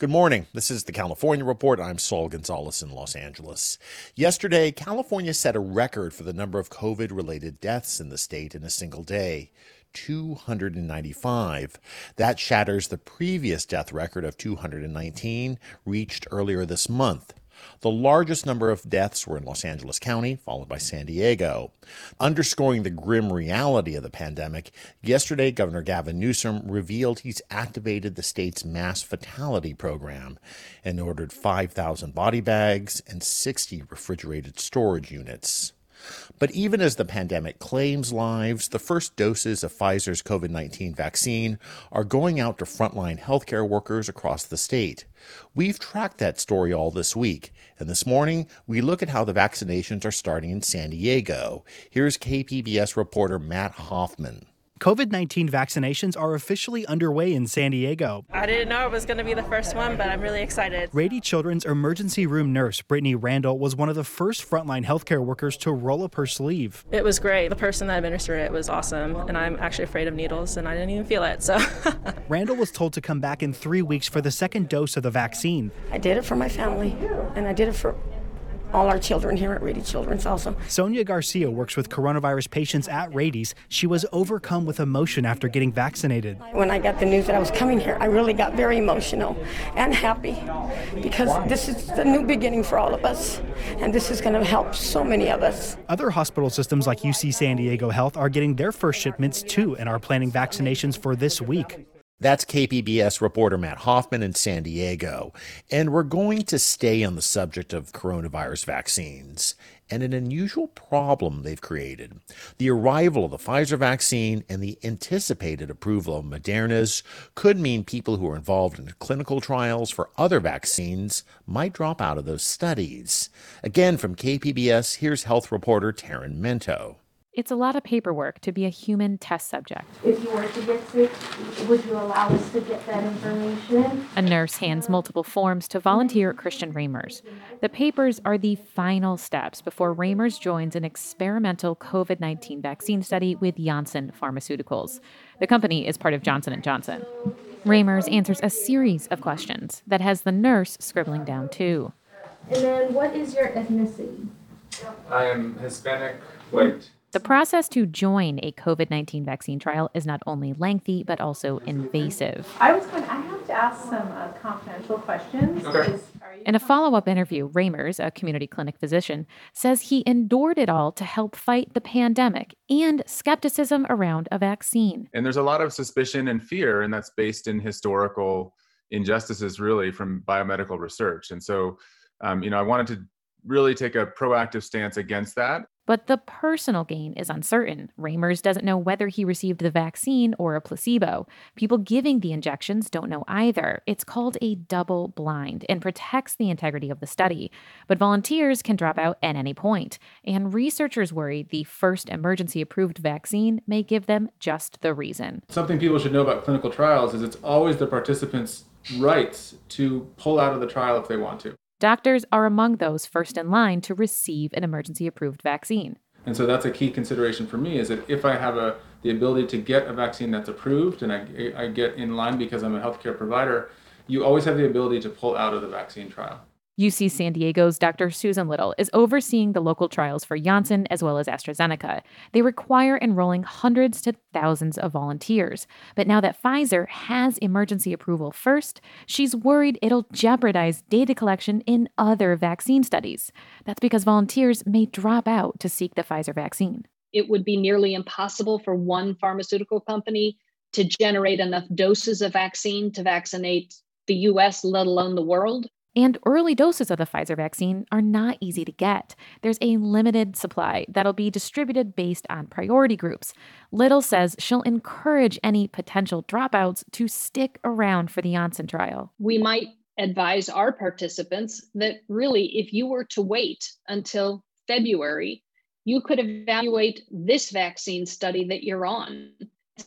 Good morning. This is the California Report. I'm Saul Gonzalez in Los Angeles. Yesterday, California set a record for the number of COVID related deaths in the state in a single day. 295. That shatters the previous death record of 219 reached earlier this month. The largest number of deaths were in Los Angeles County, followed by San Diego. Underscoring the grim reality of the pandemic, yesterday Governor Gavin Newsom revealed he's activated the state's mass fatality program and ordered 5,000 body bags and 60 refrigerated storage units. But even as the pandemic claims lives, the first doses of Pfizer's COVID 19 vaccine are going out to frontline healthcare workers across the state. We've tracked that story all this week, and this morning we look at how the vaccinations are starting in San Diego. Here's KPBS reporter Matt Hoffman. COVID 19 vaccinations are officially underway in San Diego. I didn't know it was going to be the first one, but I'm really excited. Rady Children's emergency room nurse, Brittany Randall, was one of the first frontline healthcare workers to roll up her sleeve. It was great. The person that administered it was awesome, and I'm actually afraid of needles, and I didn't even feel it. So, Randall was told to come back in three weeks for the second dose of the vaccine. I did it for my family, and I did it for all our children here at Rady Children's also. Sonia Garcia works with coronavirus patients at Rady's. She was overcome with emotion after getting vaccinated. When I got the news that I was coming here, I really got very emotional and happy because this is the new beginning for all of us, and this is going to help so many of us. Other hospital systems like UC San Diego Health are getting their first shipments too and are planning vaccinations for this week. That's KPBS reporter Matt Hoffman in San Diego. And we're going to stay on the subject of coronavirus vaccines and an unusual problem they've created. The arrival of the Pfizer vaccine and the anticipated approval of Moderna's could mean people who are involved in clinical trials for other vaccines might drop out of those studies. Again, from KPBS, here's health reporter Tarryn Mento. It's a lot of paperwork to be a human test subject. If you were to get sick, would you allow us to get that information? A nurse hands multiple forms to volunteer at Christian Ramers. The papers are the final steps before Ramers joins an experimental COVID-19 vaccine study with Janssen Pharmaceuticals. The company is part of Johnson & Johnson. Ramers answers a series of questions that has the nurse scribbling down too. And then what is your ethnicity? I am Hispanic, white. The process to join a COVID 19 vaccine trial is not only lengthy, but also invasive. I was going, I have to ask some uh, confidential questions. Okay. In a follow up interview, Ramers, a community clinic physician, says he endured it all to help fight the pandemic and skepticism around a vaccine. And there's a lot of suspicion and fear, and that's based in historical injustices, really, from biomedical research. And so, um, you know, I wanted to really take a proactive stance against that. But the personal gain is uncertain. Ramers doesn't know whether he received the vaccine or a placebo. People giving the injections don't know either. It's called a double blind and protects the integrity of the study. But volunteers can drop out at any point, and researchers worry the first emergency approved vaccine may give them just the reason. Something people should know about clinical trials is it's always the participants' rights to pull out of the trial if they want to. Doctors are among those first in line to receive an emergency approved vaccine. And so that's a key consideration for me is that if I have a, the ability to get a vaccine that's approved and I, I get in line because I'm a healthcare provider, you always have the ability to pull out of the vaccine trial. UC San Diego's Dr. Susan Little is overseeing the local trials for Janssen as well as AstraZeneca. They require enrolling hundreds to thousands of volunteers. But now that Pfizer has emergency approval first, she's worried it'll jeopardize data collection in other vaccine studies. That's because volunteers may drop out to seek the Pfizer vaccine. It would be nearly impossible for one pharmaceutical company to generate enough doses of vaccine to vaccinate the US, let alone the world. And early doses of the Pfizer vaccine are not easy to get. There's a limited supply that'll be distributed based on priority groups. Little says she'll encourage any potential dropouts to stick around for the Janssen trial. We might advise our participants that really, if you were to wait until February, you could evaluate this vaccine study that you're on,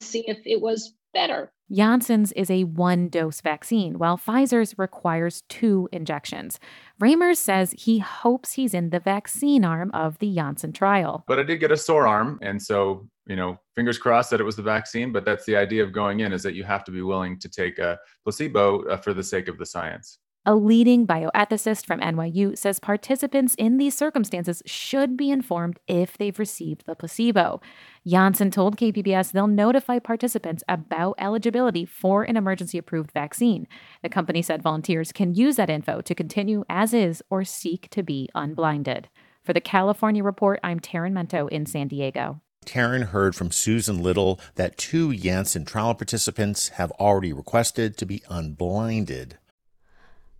see if it was better. Janssen's is a one dose vaccine, while Pfizer's requires two injections. Ramers says he hopes he's in the vaccine arm of the Janssen trial. But I did get a sore arm. And so, you know, fingers crossed that it was the vaccine. But that's the idea of going in is that you have to be willing to take a placebo uh, for the sake of the science. A leading bioethicist from NYU says participants in these circumstances should be informed if they've received the placebo. Janssen told KPBS they'll notify participants about eligibility for an emergency approved vaccine. The company said volunteers can use that info to continue as is or seek to be unblinded. For the California Report, I'm Tarryn Mento in San Diego. Tarryn heard from Susan Little that two Janssen trial participants have already requested to be unblinded.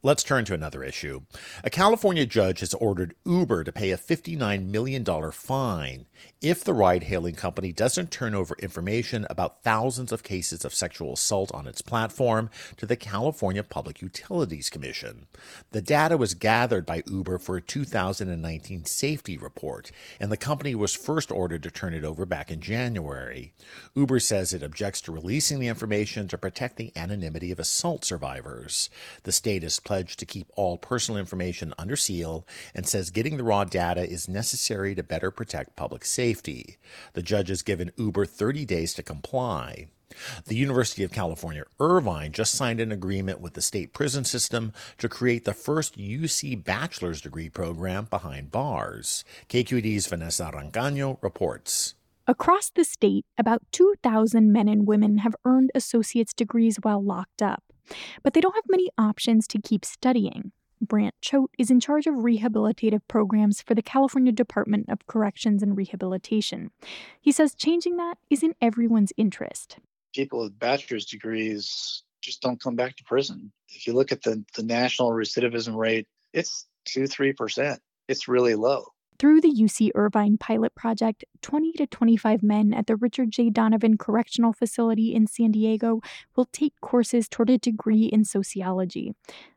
Let's turn to another issue. A California judge has ordered Uber to pay a $59 million fine if the ride hailing company doesn't turn over information about thousands of cases of sexual assault on its platform to the California Public Utilities Commission. The data was gathered by Uber for a 2019 safety report, and the company was first ordered to turn it over back in January. Uber says it objects to releasing the information to protect the anonymity of assault survivors. The state has pledged to keep all personal information under seal and says getting the raw data is necessary to better protect public safety. The judge has given Uber 30 days to comply. The University of California, Irvine just signed an agreement with the state prison system to create the first UC bachelor's degree program behind bars. KQED's Vanessa Rancaño reports. Across the state, about 2,000 men and women have earned associate's degrees while locked up, but they don't have many options to keep studying. Brant Choate is in charge of rehabilitative programs for the California Department of Corrections and Rehabilitation. He says changing that is in everyone's interest. People with bachelor's degrees just don't come back to prison. If you look at the, the national recidivism rate, it's 2 3%. It's really low. Through the UC Irvine pilot project, 20 to 25 men at the Richard J. Donovan Correctional Facility in San Diego will take courses toward a degree in sociology.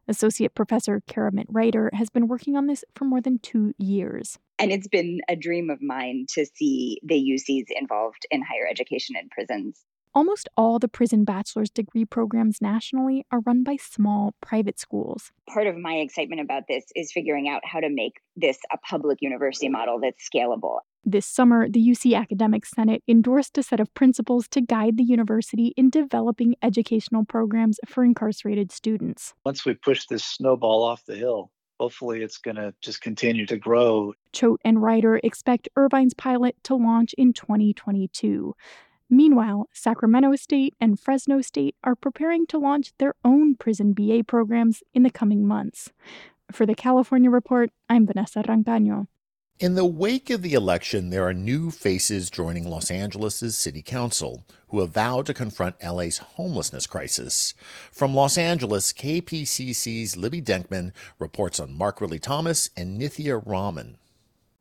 Associate Professor Keramet Reiter has been working on this for more than two years. And it's been a dream of mine to see the UCs involved in higher education in prisons. Almost all the prison bachelor's degree programs nationally are run by small private schools. Part of my excitement about this is figuring out how to make this a public university model that's scalable. This summer, the UC Academic Senate endorsed a set of principles to guide the university in developing educational programs for incarcerated students. Once we push this snowball off the hill, hopefully it's going to just continue to grow. Choate and Reiter expect Irvine's pilot to launch in 2022. Meanwhile, Sacramento State and Fresno State are preparing to launch their own prison BA programs in the coming months. For the California Report, I'm Vanessa Rancaño. In the wake of the election, there are new faces joining Los Angeles' city council who have vowed to confront LA's homelessness crisis. From Los Angeles, KPCC's Libby Denkman reports on Mark Ridley Thomas and Nithya Raman.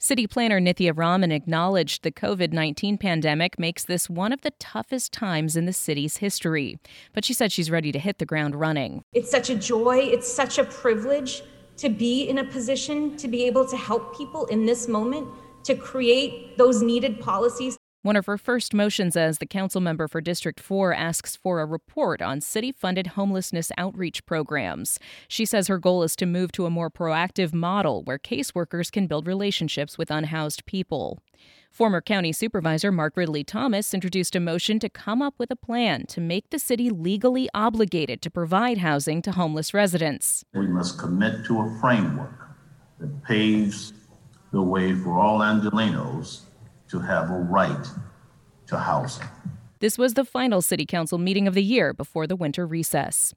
City Planner Nithya Raman acknowledged the COVID 19 pandemic makes this one of the toughest times in the city's history. But she said she's ready to hit the ground running. It's such a joy, it's such a privilege to be in a position to be able to help people in this moment to create those needed policies. One of her first motions as the council member for District 4 asks for a report on city funded homelessness outreach programs. She says her goal is to move to a more proactive model where caseworkers can build relationships with unhoused people. Former County Supervisor Mark Ridley Thomas introduced a motion to come up with a plan to make the city legally obligated to provide housing to homeless residents. We must commit to a framework that paves the way for all Angelenos to have a right to housing. This was the final City Council meeting of the year before the winter recess.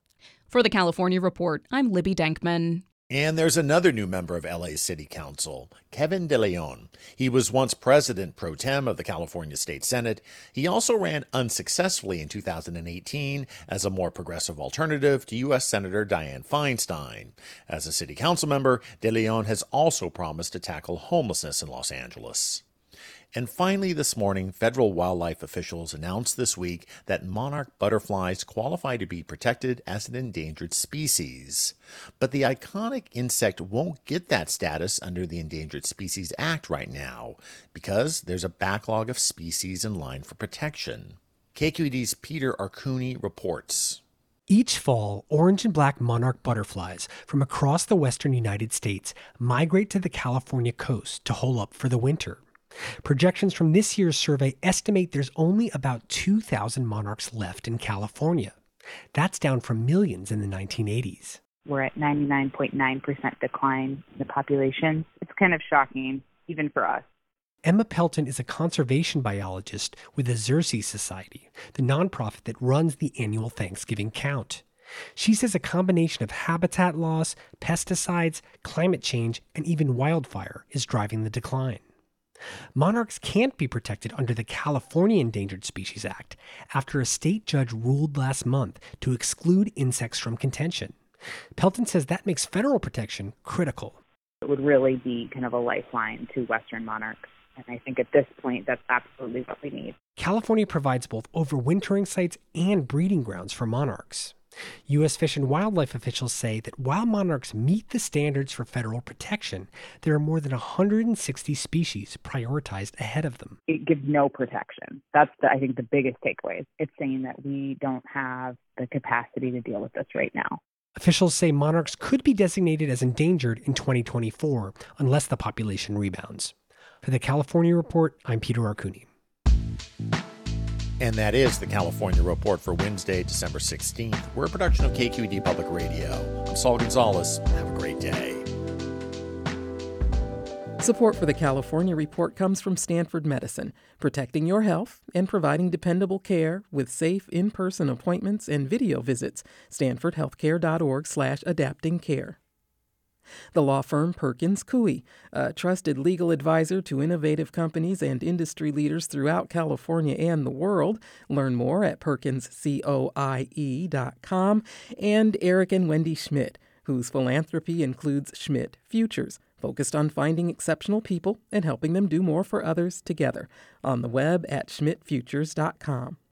For the California Report, I'm Libby Denkman. And there's another new member of LA City Council, Kevin De Leon. He was once president pro tem of the California State Senate. He also ran unsuccessfully in 2018 as a more progressive alternative to U.S. Senator Dianne Feinstein. As a city council member, De Leon has also promised to tackle homelessness in Los Angeles. And finally, this morning, federal wildlife officials announced this week that monarch butterflies qualify to be protected as an endangered species. But the iconic insect won't get that status under the Endangered Species Act right now because there's a backlog of species in line for protection. KQED's Peter Arcuni reports. Each fall, orange and black monarch butterflies from across the western United States migrate to the California coast to hole up for the winter. Projections from this year's survey estimate there's only about 2,000 monarchs left in California. That's down from millions in the 1980s. We're at 99.9% decline in the population. It's kind of shocking, even for us. Emma Pelton is a conservation biologist with the Xerces Society, the nonprofit that runs the annual Thanksgiving count. She says a combination of habitat loss, pesticides, climate change, and even wildfire is driving the decline. Monarchs can't be protected under the California Endangered Species Act after a state judge ruled last month to exclude insects from contention. Pelton says that makes federal protection critical. It would really be kind of a lifeline to Western monarchs. And I think at this point, that's absolutely what we need. California provides both overwintering sites and breeding grounds for monarchs. U.S. Fish and Wildlife officials say that while monarchs meet the standards for federal protection, there are more than 160 species prioritized ahead of them. It gives no protection. That's, the, I think, the biggest takeaway. It's saying that we don't have the capacity to deal with this right now. Officials say monarchs could be designated as endangered in 2024 unless the population rebounds. For the California Report, I'm Peter Arcuni. And that is the California Report for Wednesday, December 16th. We're a production of KQED Public Radio. I'm Saul Gonzalez. Have a great day. Support for the California Report comes from Stanford Medicine, protecting your health and providing dependable care with safe in-person appointments and video visits. StanfordHealthcare.org/slash-adapting care. The law firm Perkins Coie, a trusted legal advisor to innovative companies and industry leaders throughout California and the world. Learn more at perkinscoie.com. And Eric and Wendy Schmidt, whose philanthropy includes Schmidt Futures, focused on finding exceptional people and helping them do more for others together. On the web at schmidtfutures.com.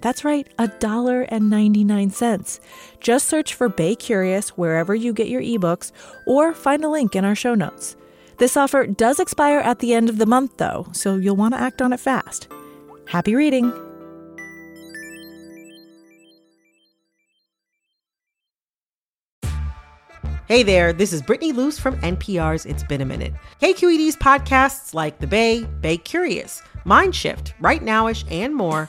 That's right, $1.99. Just search for Bay Curious wherever you get your ebooks or find a link in our show notes. This offer does expire at the end of the month, though, so you'll want to act on it fast. Happy reading! Hey there, this is Brittany Luce from NPR's It's Been a Minute. KQED's podcasts like The Bay, Bay Curious, Mind Shift, Right Nowish, and more